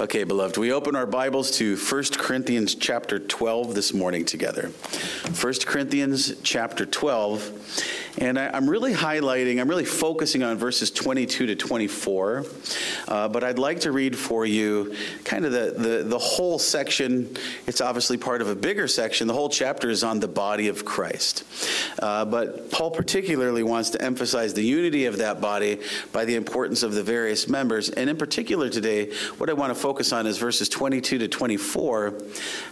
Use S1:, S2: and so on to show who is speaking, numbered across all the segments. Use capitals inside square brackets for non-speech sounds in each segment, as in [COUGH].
S1: Okay, beloved, we open our Bibles to 1 Corinthians chapter 12 this morning together. 1 Corinthians chapter 12. And I, am really highlighting, I'm really focusing on verses 22 to 24. Uh, but I'd like to read for you kind of the, the, the whole section. It's obviously part of a bigger section. The whole chapter is on the body of Christ. Uh, but Paul particularly wants to emphasize the unity of that body by the importance of the various members. And in particular today, what I want to focus on is verses 22 to 24.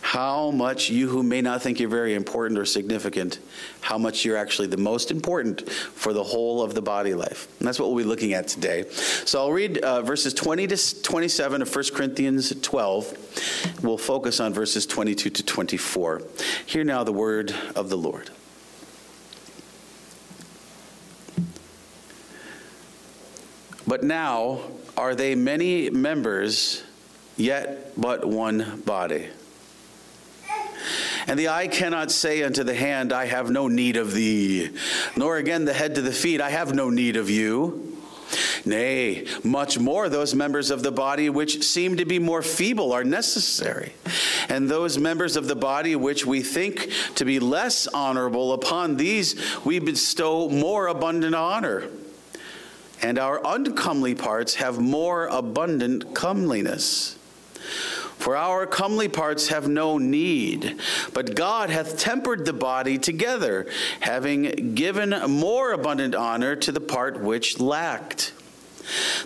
S1: How much you who may not think you're very important or significant, how much you're actually the most important important for the whole of the body life. And that's what we'll be looking at today. So I'll read uh, verses 20 to 27 of 1 Corinthians 12. We'll focus on verses 22 to 24. Hear now the word of the Lord. But now are they many members, yet but one body. And the eye cannot say unto the hand, I have no need of thee, nor again the head to the feet, I have no need of you. Nay, much more those members of the body which seem to be more feeble are necessary. And those members of the body which we think to be less honorable, upon these we bestow more abundant honor. And our uncomely parts have more abundant comeliness. For our comely parts have no need, but God hath tempered the body together, having given more abundant honor to the part which lacked,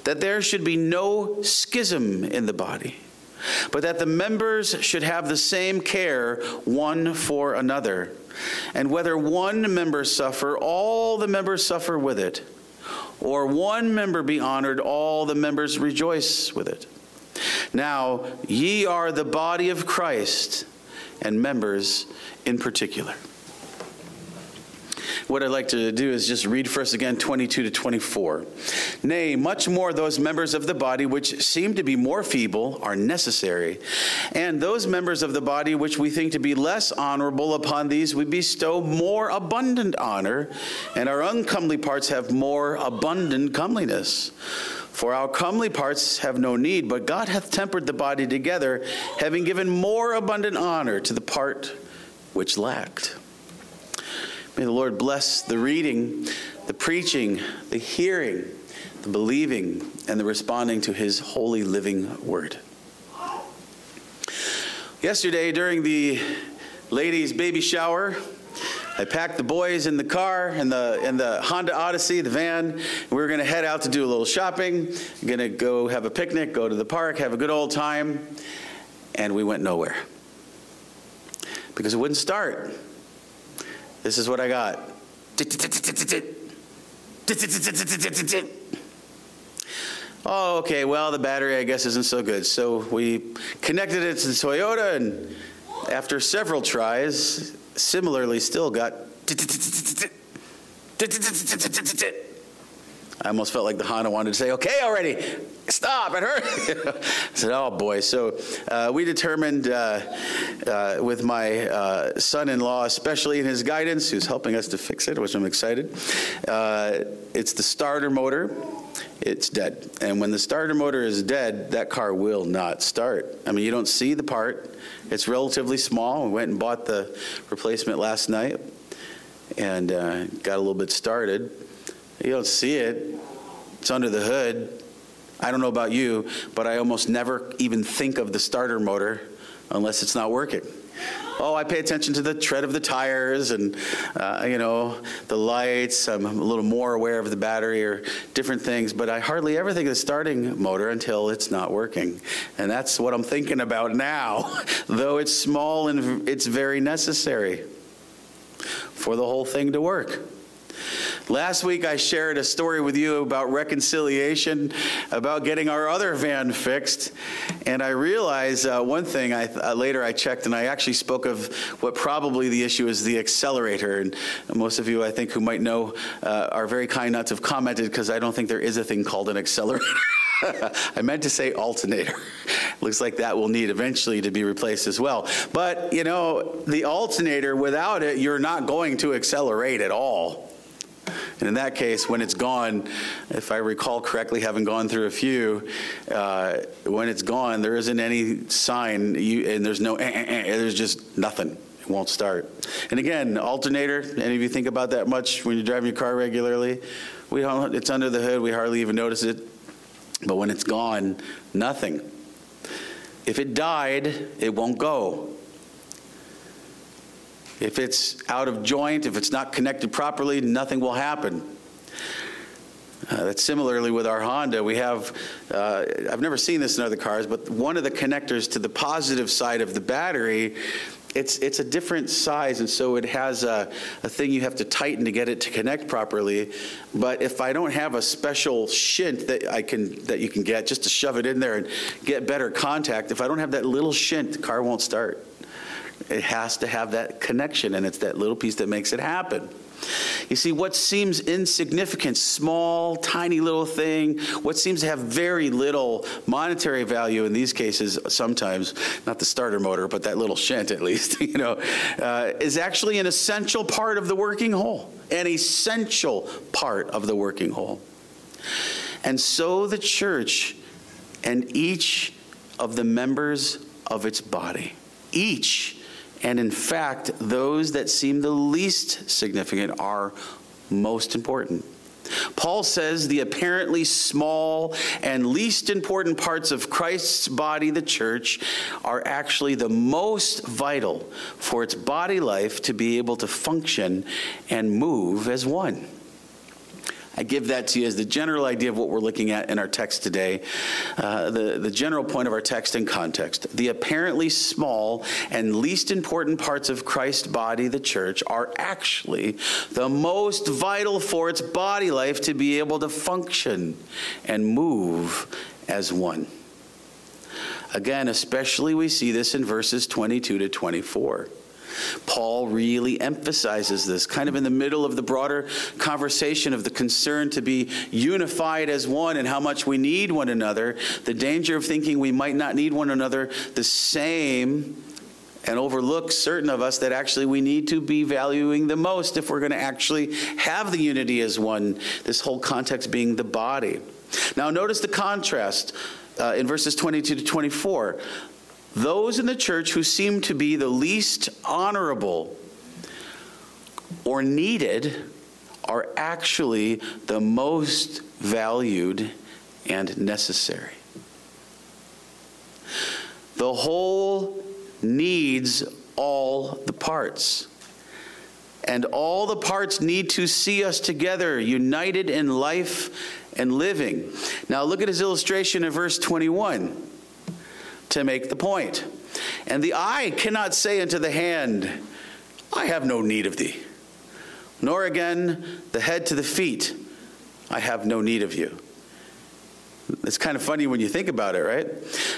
S1: that there should be no schism in the body, but that the members should have the same care one for another. And whether one member suffer, all the members suffer with it, or one member be honored, all the members rejoice with it. Now, ye are the body of Christ and members in particular. What I'd like to do is just read first again 22 to 24. Nay, much more those members of the body which seem to be more feeble are necessary, and those members of the body which we think to be less honorable, upon these we bestow more abundant honor, and our uncomely parts have more abundant comeliness. For our comely parts have no need, but God hath tempered the body together, having given more abundant honor to the part which lacked. May the Lord bless the reading, the preaching, the hearing, the believing, and the responding to his holy living word. Yesterday, during the ladies' baby shower, I packed the boys in the car in the in the Honda Odyssey, the van. We were going to head out to do a little shopping. Going to go have a picnic, go to the park, have a good old time, and we went nowhere because it wouldn't start. This is what I got. Oh, okay. Well, the battery, I guess, isn't so good. So we connected it to the Toyota, and after several tries, similarly still got. I almost felt like the Honda wanted to say, okay, already, stop, it hurt. [LAUGHS] I said, oh boy. So uh, we determined uh, uh, with my uh, son in law, especially in his guidance, who's helping us to fix it, which I'm excited. Uh, it's the starter motor, it's dead. And when the starter motor is dead, that car will not start. I mean, you don't see the part, it's relatively small. We went and bought the replacement last night and uh, got a little bit started. You don't see it, it's under the hood. I don't know about you, but I almost never even think of the starter motor unless it's not working oh, I pay attention to the tread of the tires and, uh, you know, the lights. I'm a little more aware of the battery or different things, but I hardly ever think of the starting motor until it's not working. And that's what I'm thinking about now, [LAUGHS] though it's small and it's very necessary for the whole thing to work. Last week, I shared a story with you about reconciliation, about getting our other van fixed. And I realized uh, one thing I, uh, later I checked, and I actually spoke of what probably the issue is the accelerator. And most of you, I think, who might know, uh, are very kind not to have commented because I don't think there is a thing called an accelerator. [LAUGHS] I meant to say alternator. [LAUGHS] Looks like that will need eventually to be replaced as well. But, you know, the alternator, without it, you're not going to accelerate at all. And in that case, when it's gone, if I recall correctly, having gone through a few, uh, when it's gone, there isn't any sign, you, and there's no, eh, eh, eh, there's just nothing. It won't start. And again, alternator, any of you think about that much when you're driving your car regularly? We don't, it's under the hood, we hardly even notice it. But when it's gone, nothing. If it died, it won't go. If it's out of joint, if it's not connected properly, nothing will happen. Uh, that's similarly with our Honda. We have, uh, I've never seen this in other cars, but one of the connectors to the positive side of the battery, it's, it's a different size, and so it has a, a thing you have to tighten to get it to connect properly. But if I don't have a special shint that I can that you can get just to shove it in there and get better contact, if I don't have that little shint, the car won't start. It has to have that connection, and it's that little piece that makes it happen. You see, what seems insignificant, small, tiny little thing, what seems to have very little monetary value in these cases, sometimes, not the starter motor, but that little shint at least, [LAUGHS] you know, uh, is actually an essential part of the working whole, an essential part of the working whole. And so the church and each of the members of its body, each and in fact, those that seem the least significant are most important. Paul says the apparently small and least important parts of Christ's body, the church, are actually the most vital for its body life to be able to function and move as one. I give that to you as the general idea of what we're looking at in our text today, uh, the, the general point of our text and context. The apparently small and least important parts of Christ's body, the church, are actually the most vital for its body life to be able to function and move as one. Again, especially we see this in verses 22 to 24. Paul really emphasizes this, kind of in the middle of the broader conversation of the concern to be unified as one and how much we need one another, the danger of thinking we might not need one another the same and overlook certain of us that actually we need to be valuing the most if we're going to actually have the unity as one, this whole context being the body. Now, notice the contrast uh, in verses 22 to 24 those in the church who seem to be the least honorable or needed are actually the most valued and necessary. The whole needs all the parts. And all the parts need to see us together, united in life and living. Now, look at his illustration in verse 21 to make the point. And the eye cannot say unto the hand, I have no need of thee. Nor again the head to the feet, I have no need of you. It's kind of funny when you think about it, right?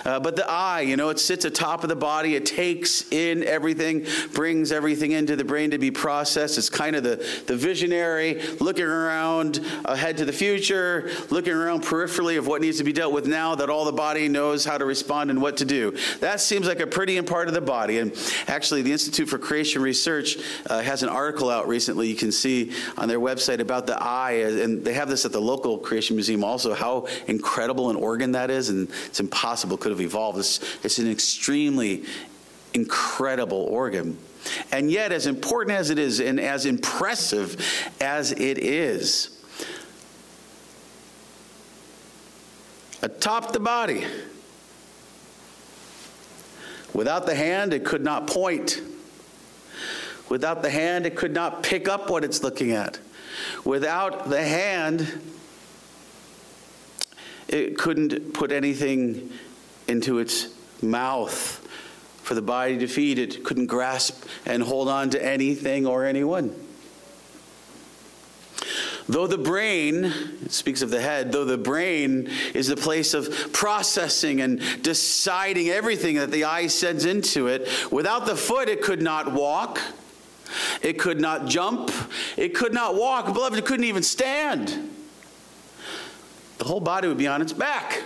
S1: Uh, but the eye, you know, it sits atop of the body. It takes in everything, brings everything into the brain to be processed. It's kind of the, the visionary, looking around ahead to the future, looking around peripherally of what needs to be dealt with now that all the body knows how to respond and what to do. That seems like a pretty important part of the body. And actually, the Institute for Creation Research uh, has an article out recently you can see on their website about the eye. And they have this at the local Creation Museum also, how incredible incredible an organ that is, and it's impossible could have evolved. It's, it's an extremely incredible organ. And yet, as important as it is, and as impressive as it is, atop the body, without the hand, it could not point. Without the hand, it could not pick up what it's looking at. Without the hand, it couldn't put anything into its mouth for the body to feed. It couldn't grasp and hold on to anything or anyone. Though the brain, speaks of the head, though the brain is the place of processing and deciding everything that the eye sends into it, without the foot, it could not walk. It could not jump. It could not walk. Beloved, it couldn't even stand the whole body would be on its back.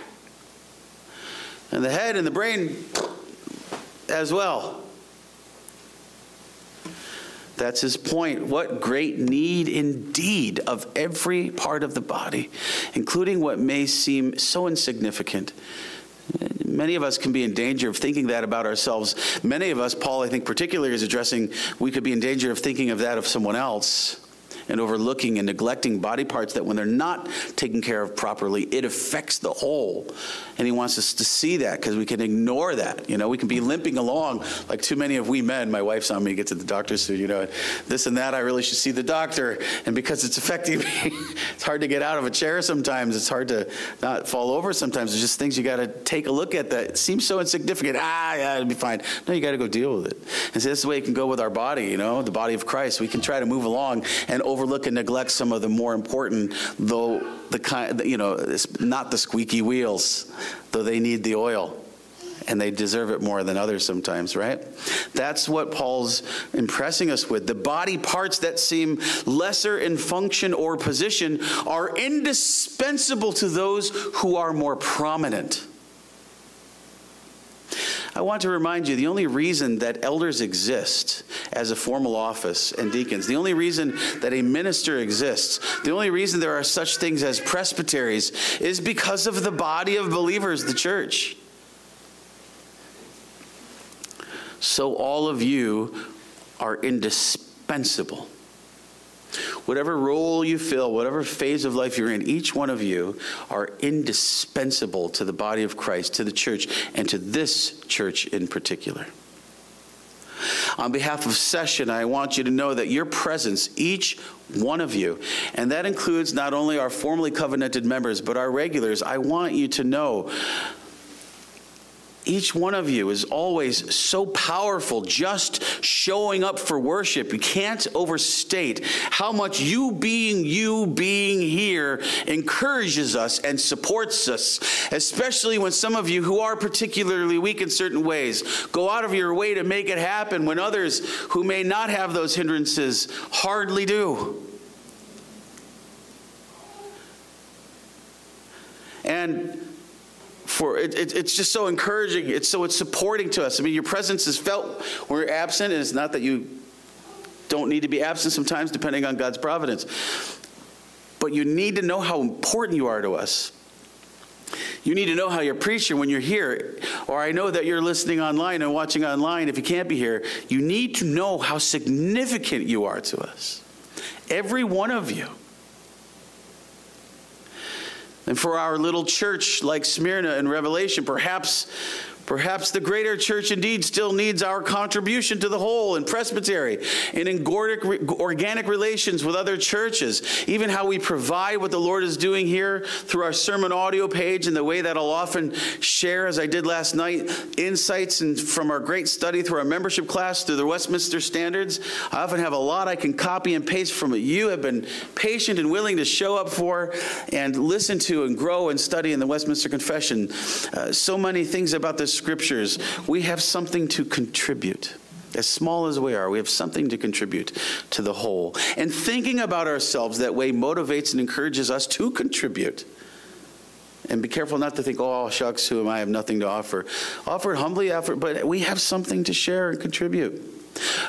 S1: And the head and the brain as well. That's his point. What great need indeed of every part of the body, including what may seem so insignificant. Many of us can be in danger of thinking that about ourselves. Many of us, Paul, I think particularly is addressing, we could be in danger of thinking of that of someone else and overlooking and neglecting body parts that when they're not taken care of properly, it affects the whole. And he wants us to see that because we can ignore that. You know, we can be limping along like too many of we men. My wife's on me to get to the doctor soon, you know, this and that. I really should see the doctor. And because it's affecting [LAUGHS] me, it's hard to get out of a chair sometimes. It's hard to not fall over sometimes. It's just things you got to take a look at that seems so insignificant. Ah, yeah, it'll be fine. No, you got to go deal with it. And so this is the way it can go with our body, you know, the body of Christ. We can try to move along and overlook and neglect some of the more important, though the kind, you know, it's not the squeaky wheels, though they need the oil and they deserve it more than others sometimes, right? That's what Paul's impressing us with. The body parts that seem lesser in function or position are indispensable to those who are more prominent. I want to remind you the only reason that elders exist as a formal office and deacons, the only reason that a minister exists, the only reason there are such things as presbyteries is because of the body of believers, the church. So all of you are indispensable. Whatever role you fill, whatever phase of life you're in, each one of you are indispensable to the body of Christ, to the church, and to this church in particular. On behalf of Session, I want you to know that your presence, each one of you, and that includes not only our formally covenanted members, but our regulars, I want you to know each one of you is always so powerful just showing up for worship. You can't overstate how much you being you being here encourages us and supports us, especially when some of you who are particularly weak in certain ways go out of your way to make it happen when others who may not have those hindrances hardly do. And for it, it, it's just so encouraging. It's so it's supporting to us. I mean, your presence is felt when you're absent, and it's not that you don't need to be absent sometimes, depending on God's providence. But you need to know how important you are to us. You need to know how you're preaching when you're here. Or I know that you're listening online and watching online if you can't be here. You need to know how significant you are to us. Every one of you. And for our little church like Smyrna in Revelation, perhaps Perhaps the greater church indeed still needs our contribution to the whole in presbytery, and in organic relations with other churches, even how we provide what the Lord is doing here through our sermon audio page and the way that I'll often share, as I did last night, insights and from our great study through our membership class through the Westminster Standards. I often have a lot I can copy and paste from it. You have been patient and willing to show up for and listen to and grow and study in the Westminster Confession. Uh, so many things about this scriptures, we have something to contribute. As small as we are, we have something to contribute to the whole. And thinking about ourselves that way motivates and encourages us to contribute. And be careful not to think, oh, shucks, who am I? I have nothing to offer. Offer humbly, offer, but we have something to share and contribute.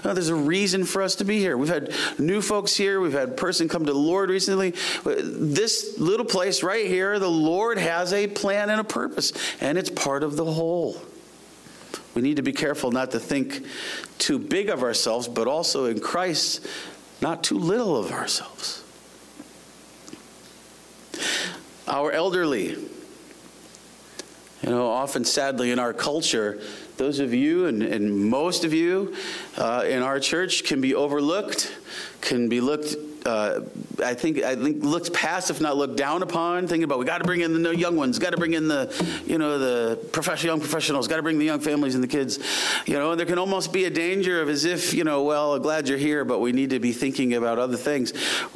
S1: No, there's a reason for us to be here. We've had new folks here. We've had a person come to the Lord recently. This little place right here, the Lord has a plan and a purpose, and it's part of the whole. We need to be careful not to think too big of ourselves, but also in Christ, not too little of ourselves. Our elderly, you know, often sadly in our culture, those of you and, and most of you uh, in our church can be overlooked, can be looked uh, I think I think looked past, if not looked down upon. Thinking about we got to bring in the young ones, got to bring in the you know the professional young professionals, got to bring the young families and the kids. You know, And there can almost be a danger of as if you know, well, glad you're here, but we need to be thinking about other things.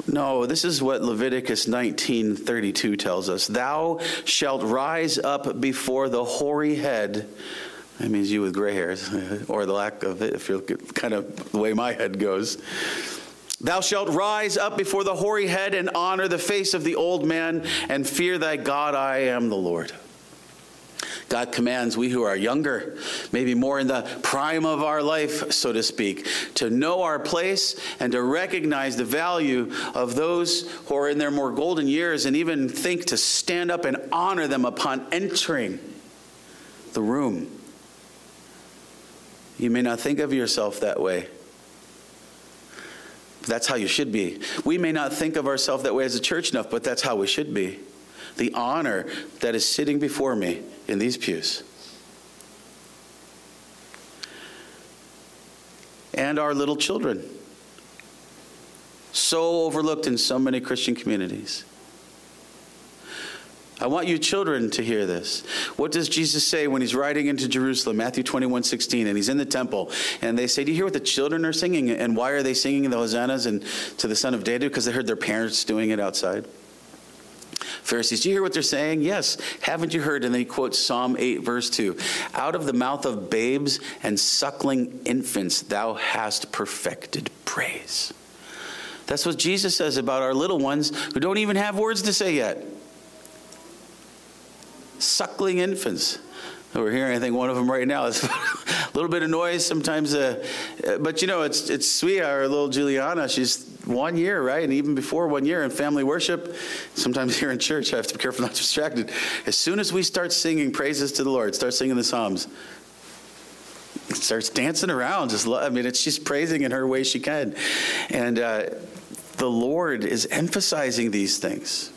S1: No, this is what Leviticus 19:32 tells us: "Thou shalt rise up before the hoary head." That means you with gray hairs, [LAUGHS] or the lack of it, if you're kind of the way my head goes. Thou shalt rise up before the hoary head and honor the face of the old man and fear thy God. I am the Lord. God commands we who are younger, maybe more in the prime of our life, so to speak, to know our place and to recognize the value of those who are in their more golden years and even think to stand up and honor them upon entering the room. You may not think of yourself that way. That's how you should be. We may not think of ourselves that way as a church enough, but that's how we should be the honor that is sitting before me in these pews. And our little children, so overlooked in so many Christian communities. I want you children to hear this. What does Jesus say when he's riding into Jerusalem? Matthew 21, 16, and he's in the temple. And they say, Do you hear what the children are singing? And why are they singing the hosannas and to the son of David? Because they heard their parents doing it outside. Pharisees, do you hear what they're saying? Yes. Haven't you heard? And then he quotes Psalm 8, verse 2 Out of the mouth of babes and suckling infants, thou hast perfected praise. That's what Jesus says about our little ones who don't even have words to say yet. Suckling infants. We're hearing, I think, one of them right now. It's [LAUGHS] a little bit of noise sometimes, uh, but you know, it's it's sweet. Our little Juliana, she's one year, right? And even before one year in family worship, sometimes [LAUGHS] here in church, I have to be careful not to distracted. As soon as we start singing praises to the Lord, start singing the Psalms, starts dancing around. Just I mean, it's just praising in her way she can, and uh, the Lord is emphasizing these things.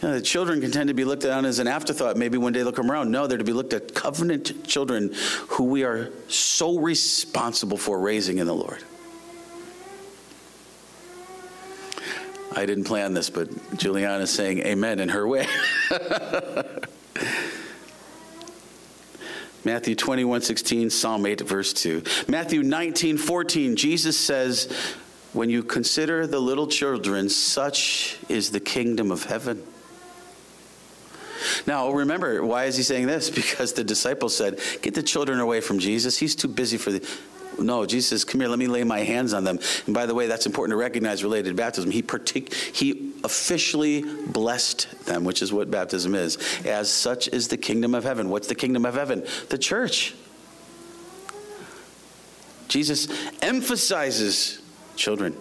S1: You know, the children can tend to be looked at as an afterthought. Maybe one day they'll come around. No, they're to be looked at covenant children who we are so responsible for raising in the Lord. I didn't plan this, but Juliana is saying amen in her way. [LAUGHS] Matthew 21, 16, Psalm 8, verse 2. Matthew 19, 14, Jesus says, When you consider the little children, such is the kingdom of heaven. Now, remember, why is he saying this? [LAUGHS] Because the disciples said, Get the children away from Jesus. He's too busy for the. No, Jesus says, Come here, let me lay my hands on them. And by the way, that's important to recognize related to baptism. He, partic- he officially blessed them, which is what baptism is. As such is the kingdom of heaven. What's the kingdom of heaven? The church. Jesus emphasizes children.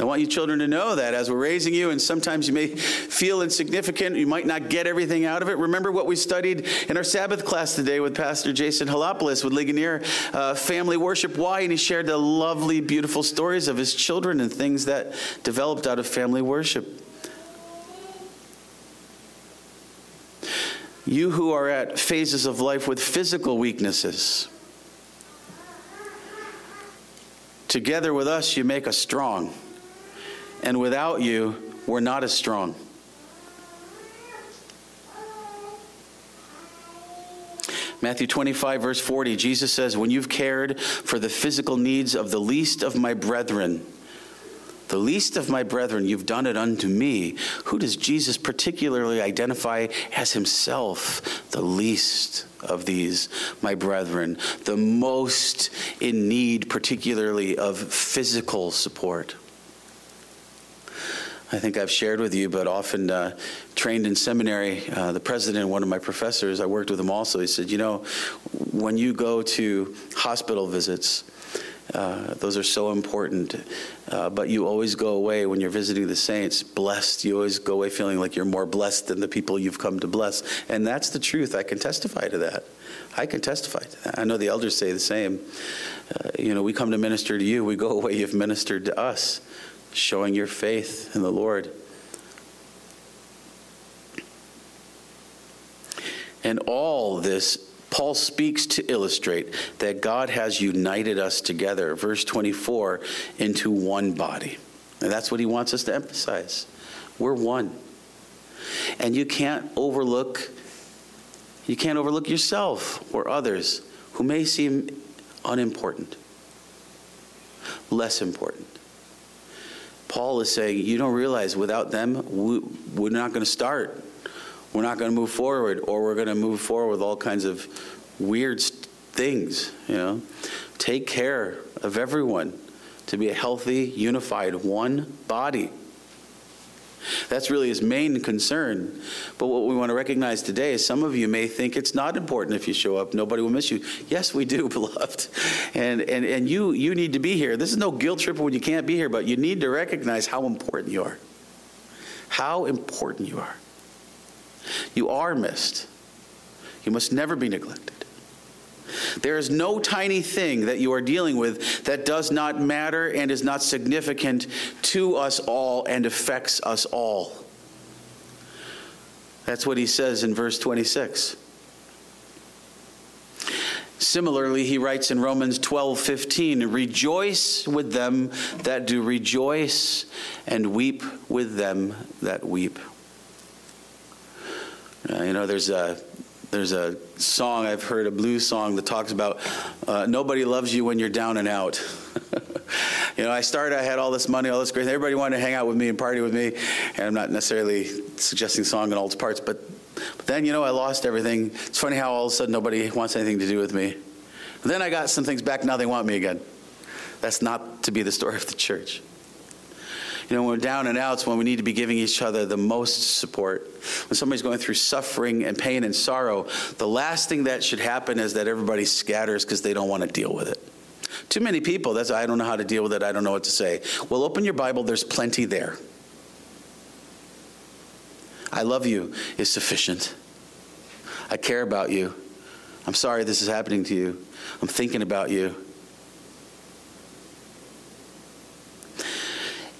S1: I want you children to know that as we're raising you, and sometimes you may feel insignificant, you might not get everything out of it. Remember what we studied in our Sabbath class today with Pastor Jason Helopoulos with Ligonier uh, Family Worship. Why? And he shared the lovely, beautiful stories of his children and things that developed out of family worship. You who are at phases of life with physical weaknesses, together with us, you make us strong and without you, we're not as strong. Matthew 25, verse 40, Jesus says, When you've cared for the physical needs of the least of my brethren, the least of my brethren, you've done it unto me. Who does Jesus particularly identify as himself? The least of these, my brethren, the most in need, particularly of physical support. I think I've shared with you, but often uh, trained in seminary, uh, the president, one of my professors, I worked with him also, he said, You know, when you go to hospital visits, uh, those are so important. Uh, but you always go away when you're visiting the saints blessed. You always go away feeling like you're more blessed than the people you've come to bless. And that's the truth. I can testify to that. I can testify to that. I know the elders say the same. Uh, you know, we come to minister to you, we go [LAUGHS] away, you've ministered to us showing your faith in the Lord. And all this, Paul speaks to illustrate that God has united us together, verse 24, into one body. And that's what he wants us to emphasize. We're one. And you can't overlook you can't overlook yourself or others who may seem unimportant, less important. Paul is saying, you don't realize without them, we, we're not going to start. We're not going to move forward, or we're going to move forward with all kinds of weird things. You know, take care of everyone to be a healthy, unified, one body. That's really his main concern. But what we want to recognize today is some of you may think it's not important if you show up. Nobody will miss you. Yes, we do, [LAUGHS] beloved. And, and, and you, you need to be here. This is no guilt trip when you can't be here, but you need to recognize how important you are. How important you are. You are missed. You must never be neglected. There is no tiny thing that you are dealing with that does not matter and is not significant to us all and affects us all. That's what he says in verse 26. Similarly, he writes in Romans 12 15, Rejoice with them that do rejoice, and weep with them that weep. Uh, you know, there's a there's a song I've heard, a blues song that talks about uh, nobody loves you when you're down and out. [LAUGHS] you know, I started, I had all this money, all this great, everybody wanted to hang out with me and party with me, and I'm not necessarily suggesting song in all its parts, but, but then, you know, I lost everything. It's funny how all of a sudden nobody wants anything to do with me. Then I got some things back, now they want me again. That's not to be the story of the church. You know, when we're down and out, it's when we need to be giving each other the most support. When somebody's going through suffering and pain and sorrow, the last thing that should happen is that everybody scatters because they don't want to deal with it. Too many people, that's I don't know how to deal with it, I don't know what to say. Well, open your Bible, there's plenty there. I love you is sufficient. I care about you. I'm sorry this is happening to you. I'm thinking about you.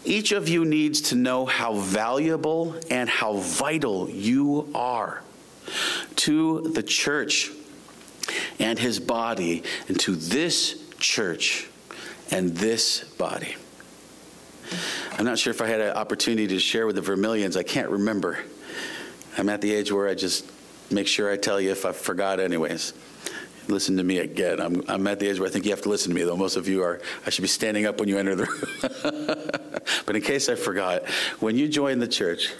S1: Each of you needs to know how valuable and how vital you are to the church and his body, and to this church and this body. I'm not sure if I had an opportunity to share with the Vermilions. I can't remember. I'm at the age where I just make sure I tell you if I forgot, anyways listen to me again. I'm, I'm at the age where I think you have to listen to me, though most of you are. I should be standing up when you enter the room. [LAUGHS] but in case I forgot, when you join the church,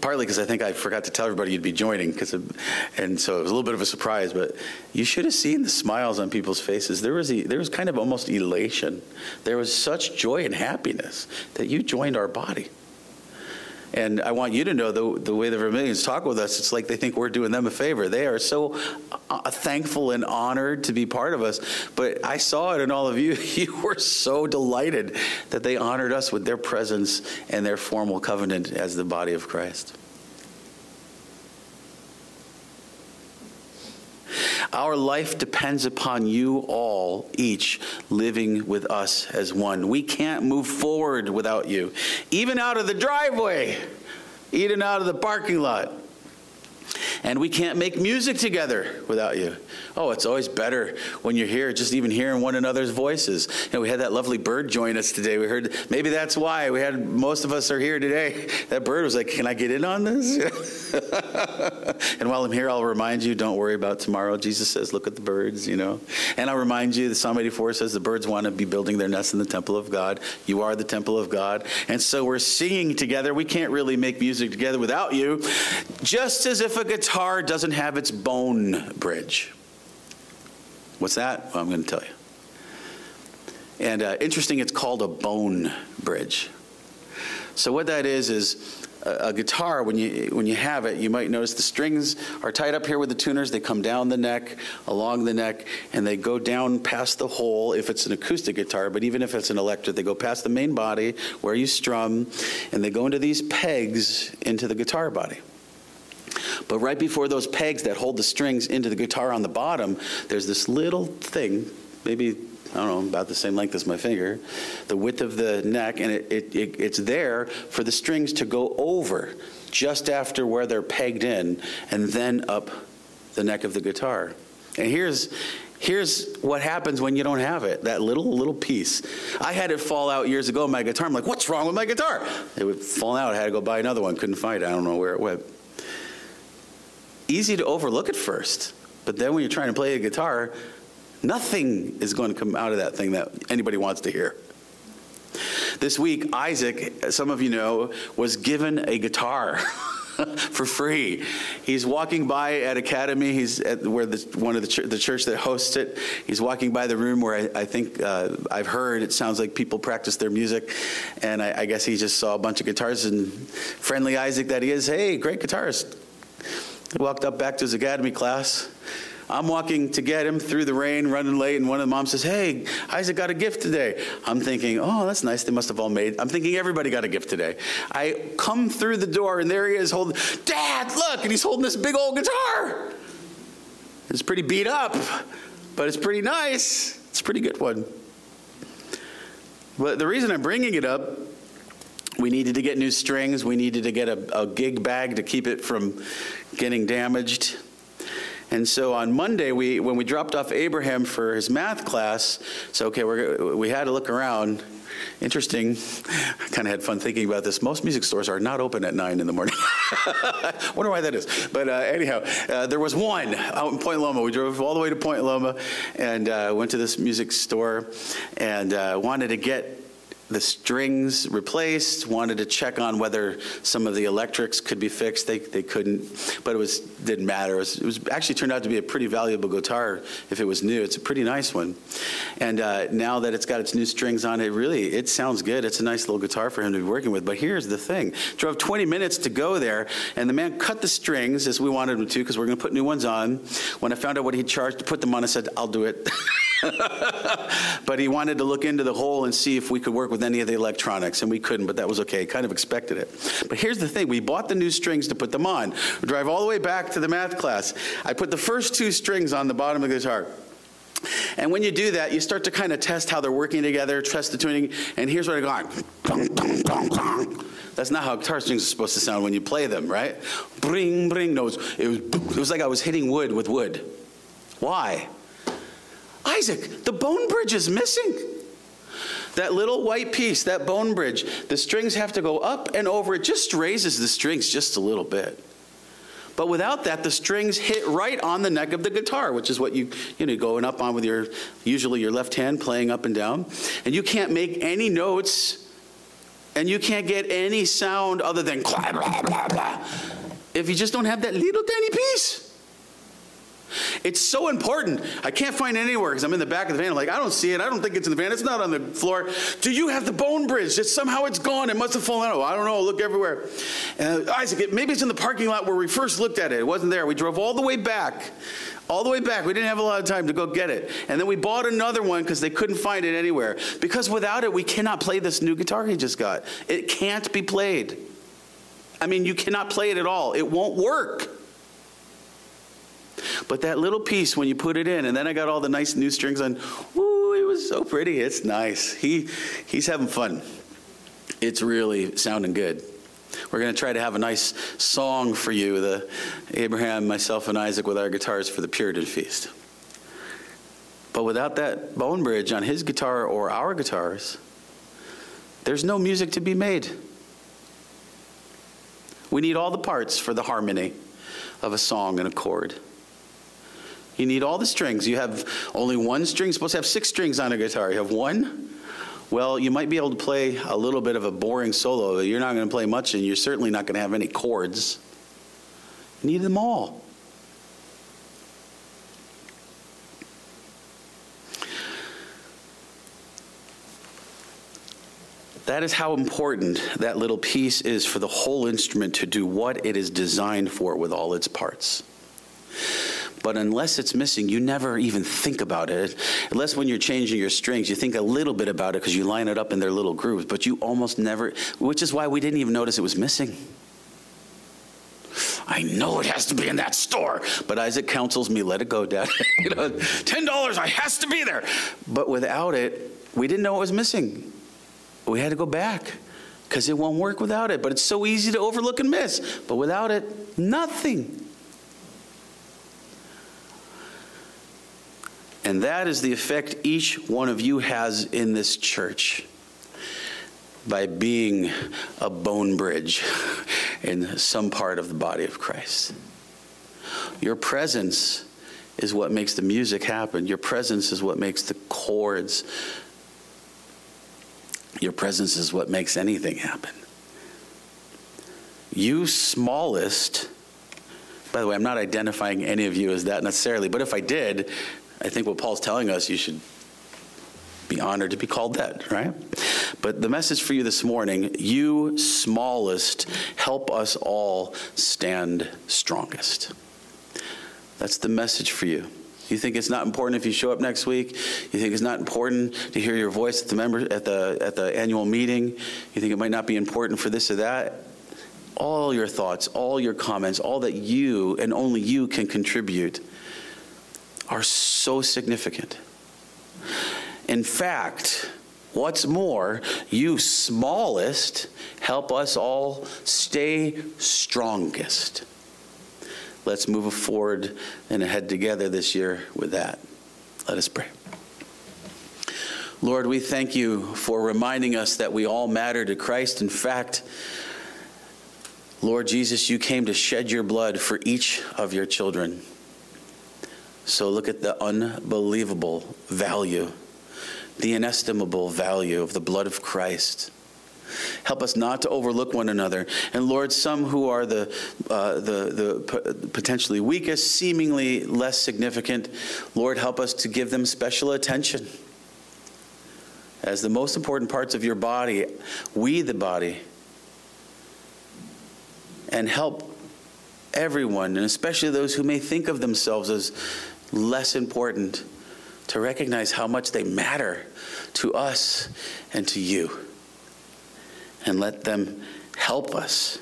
S1: partly because I think I forgot to tell everybody you'd be joining, because and so it was a little bit of a surprise. But you should have seen the smiles on people's faces. There was a, there was kind of almost elation. There was such joy and happiness that you joined our body. And I want you to know the, the way the Vermilions talk with us, it's like they think we're doing them a favor. They are so uh, thankful and honored to be part of us. But I saw it in all of you. [LAUGHS] You were so delighted that they honored us with their presence and their formal covenant as the body of Christ. Our life depends upon you all, each living with us as one. We can't move forward without you, even out of the driveway, even out of the parking lot. And we can't make music together without you. Oh, it's always better when you're here, just even hearing one another's voices. You know, we had that lovely bird join us today. We heard maybe that's why we had most of us are here today. That bird was like, "Can I get in on this?" [LAUGHS] and while I'm here, I'll remind you, don't worry about tomorrow. Jesus says, "Look at the birds," you know. And I'll remind you, Psalm 84 says the birds want to be building their nests in the temple of God. You are the temple of God, and so we're singing together. We can't really make music together without you. Just as if a guitar doesn't have its bone bridge. What's that? Well, I'm going to tell you. And uh, interesting, it's called a bone bridge. So what that is is a, a, guitar. When you when you have it, you might notice the strings are tied up here with the tuners. They come down the neck, along the neck, and they go down past the hole. If it's an acoustic guitar, but even if it's an electric, they go past the main body where you strum, and they go into these pegs into the guitar body. But right before those pegs that hold the strings into the guitar on the bottom, there's this little thing, maybe I don't know, about the same length as my finger, the width of the neck, and it, it, it, it's there for the strings to go over just after where they're pegged in and then up the neck of the guitar. And here's, here's what happens when you don't have it that little, little piece. I had it fall out years ago, on my guitar. I'm like, what's wrong with my guitar? It would fall out. I had to go buy another one. Couldn't find it. I don't know where it went easy to overlook at first. But then when you're trying to play a guitar, nothing is going to come out of that thing that anybody wants to hear. This week, Isaac, some of you know, was given a guitar. [LAUGHS] for free. He's walking by at Academy. He's at where the, one of the, ch- the church that hosts it. He's walking by the room where I, I think uh, I've heard it sounds like people practice their music, and I, I guess he just saw a bunch of guitars and friendly Isaac that he is. Hey, great guitarist. Walked up back to his Academy class. I'm walking to get him through the rain, running late, and one of the moms says, Hey, Isaac got a gift today. I'm thinking, Oh, that's nice. They must have all made. I'm thinking everybody got a gift today. I come through the door, and there he is holding, Dad, look! And he's holding this big old guitar. It's pretty beat up, but it's pretty nice. It's a pretty good one. But the reason I'm bringing it up we needed to get new strings. We needed to get a, a, gig bag to keep it from getting damaged. And so on Monday, we, when we dropped off Abraham for his math class, so okay, we're, we had to look around. Interesting. I kind of had fun thinking about this. Most music stores are not open at 9 in the morning. [LAUGHS] Wonder why that is. But uh, anyhow, uh, there was one out in Point Loma. We drove all the way to Point Loma and uh, went to this music store and uh, wanted to get the strings replaced, wanted to check on whether some of the electrics could be fixed. They, they couldn't, but it was didn't matter. It was, it was actually turned out to be a pretty valuable guitar if it was new. It's a pretty nice one. And uh, now that it's got its new strings on it, really, it sounds good. It's a nice little guitar for him to be working with. But here's the thing. Drove 20 minutes to go there, and the man cut the strings as we wanted him to because we're going to put new ones on. When I found out what he charged to put them on, I said, I'll do it. [LAUGHS] [LAUGHS] but he wanted to look into the hole and see if we could work with any of the electronics, and we couldn't, but that was okay. Kind of expected it. But here's the thing we bought the new strings to put them on. We drive all the way back to the math class. I put the first two strings on the bottom of the guitar. And when you do that, you start to kind of test how they're working together, test the tuning, and here's what I go. That's not how guitar strings are supposed to sound when you play them, right? Bring, bring. No, it was, it was like I was hitting wood with wood. Why? Isaac, the bone bridge is missing. That little white piece, that bone bridge, the strings have to go up and over. It just raises the strings just a little bit. But without that, the strings hit right on the neck of the guitar, which is what you, you know, going up on with your, usually your left hand playing up and down. And you can't make any notes and you can't get any sound other than blah, blah, blah, blah, if you just don't have that little tiny piece. It's so important. I can't find it anywhere because I'm in the back of the van. I'm like, I don't see it. I don't think it's in the van. It's not on the floor. Do you have the bone bridge? It's, somehow it's gone. It must have fallen out. I don't know. Look everywhere. Uh, Isaac, maybe it's in the parking lot where we first looked at it. It wasn't there. We drove all the way back. All the way back. We didn't have a lot of time to go get it. And then we bought another one because they couldn't find it anywhere. Because without it, we cannot play this new guitar he just got. It can't be played. I mean, you cannot play it at all. It won't work. But that little piece when you put it in, and then I got all the nice new strings on. Ooh, it was so pretty. It's nice. He he's having fun. It's really sounding good. We're going to try to have a nice song for you, the Abraham, myself, and Isaac with our guitars for the Puritan feast. But without that bone bridge on his guitar or our guitars, there's no music to be made. We need all the parts for the harmony of a song and a chord. You need all the strings. You have only one string. You're supposed to have six strings on a guitar. You have one. Well, you might be able to play a little bit of a boring solo. But you're not going to play much, and you're certainly not going to have any chords. You need them all. That is how important that little piece is for the whole instrument to do what it is designed for with all its parts. But unless it's missing, you never even think about it. Unless when you're changing your strings, you think a little bit about it because you line it up in their little grooves, but you almost never, which is why we didn't even notice it was missing. I know it has to be in that store. But Isaac counsels me, let it go, Dad. [LAUGHS] you know, $10, I has to be there. But without it, we didn't know it was missing. We had to go back because it won't work without it. But it's so easy to overlook and miss. But without it, nothing. And that is the effect each one of you has in this church by being a bone bridge in some part of the body of Christ. Your presence is what makes the music happen. Your presence is what makes the chords. Your presence is what makes anything happen. You smallest, by the way, I'm not identifying any of you as that necessarily, but if I did, I think what Paul's telling us, you should be honored to be called that, right? But the message for you this morning you smallest, help us all stand strongest. That's the message for you. You think it's not important if you show up next week? You think it's not important to hear your voice at the member at the at the annual meeting? You think it might not be important for this or that? All your thoughts, all your comments, all that you and only you can contribute are so significant. In fact, what's more, you smallest help us all stay strongest. Let's move forward and ahead together this year with that. Let us pray. Lord, we thank you for reminding us that we all matter to Christ. In fact, Lord Jesus, you came to shed your blood for each of your children. So look at the unbelievable value the inestimable value of the blood of Christ. Help us not to overlook one another. And Lord, some who are the, uh, the, the potentially weakest, seemingly less significant, Lord, help us to give them special attention. As the most important parts of your body, we, the body, and help everyone, and especially those who may think of themselves as less important to recognize how much they matter to us and to you. And let them help us,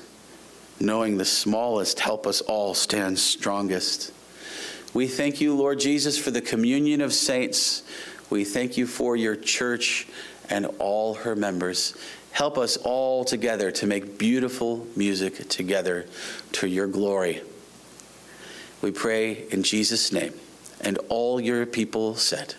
S1: knowing the smallest help us all stand strongest. We thank you, Lord Jesus, for the communion of saints. We thank you for your church and all her members. Help us all together to make beautiful music together to your glory. We pray in Jesus' name. And all your people said,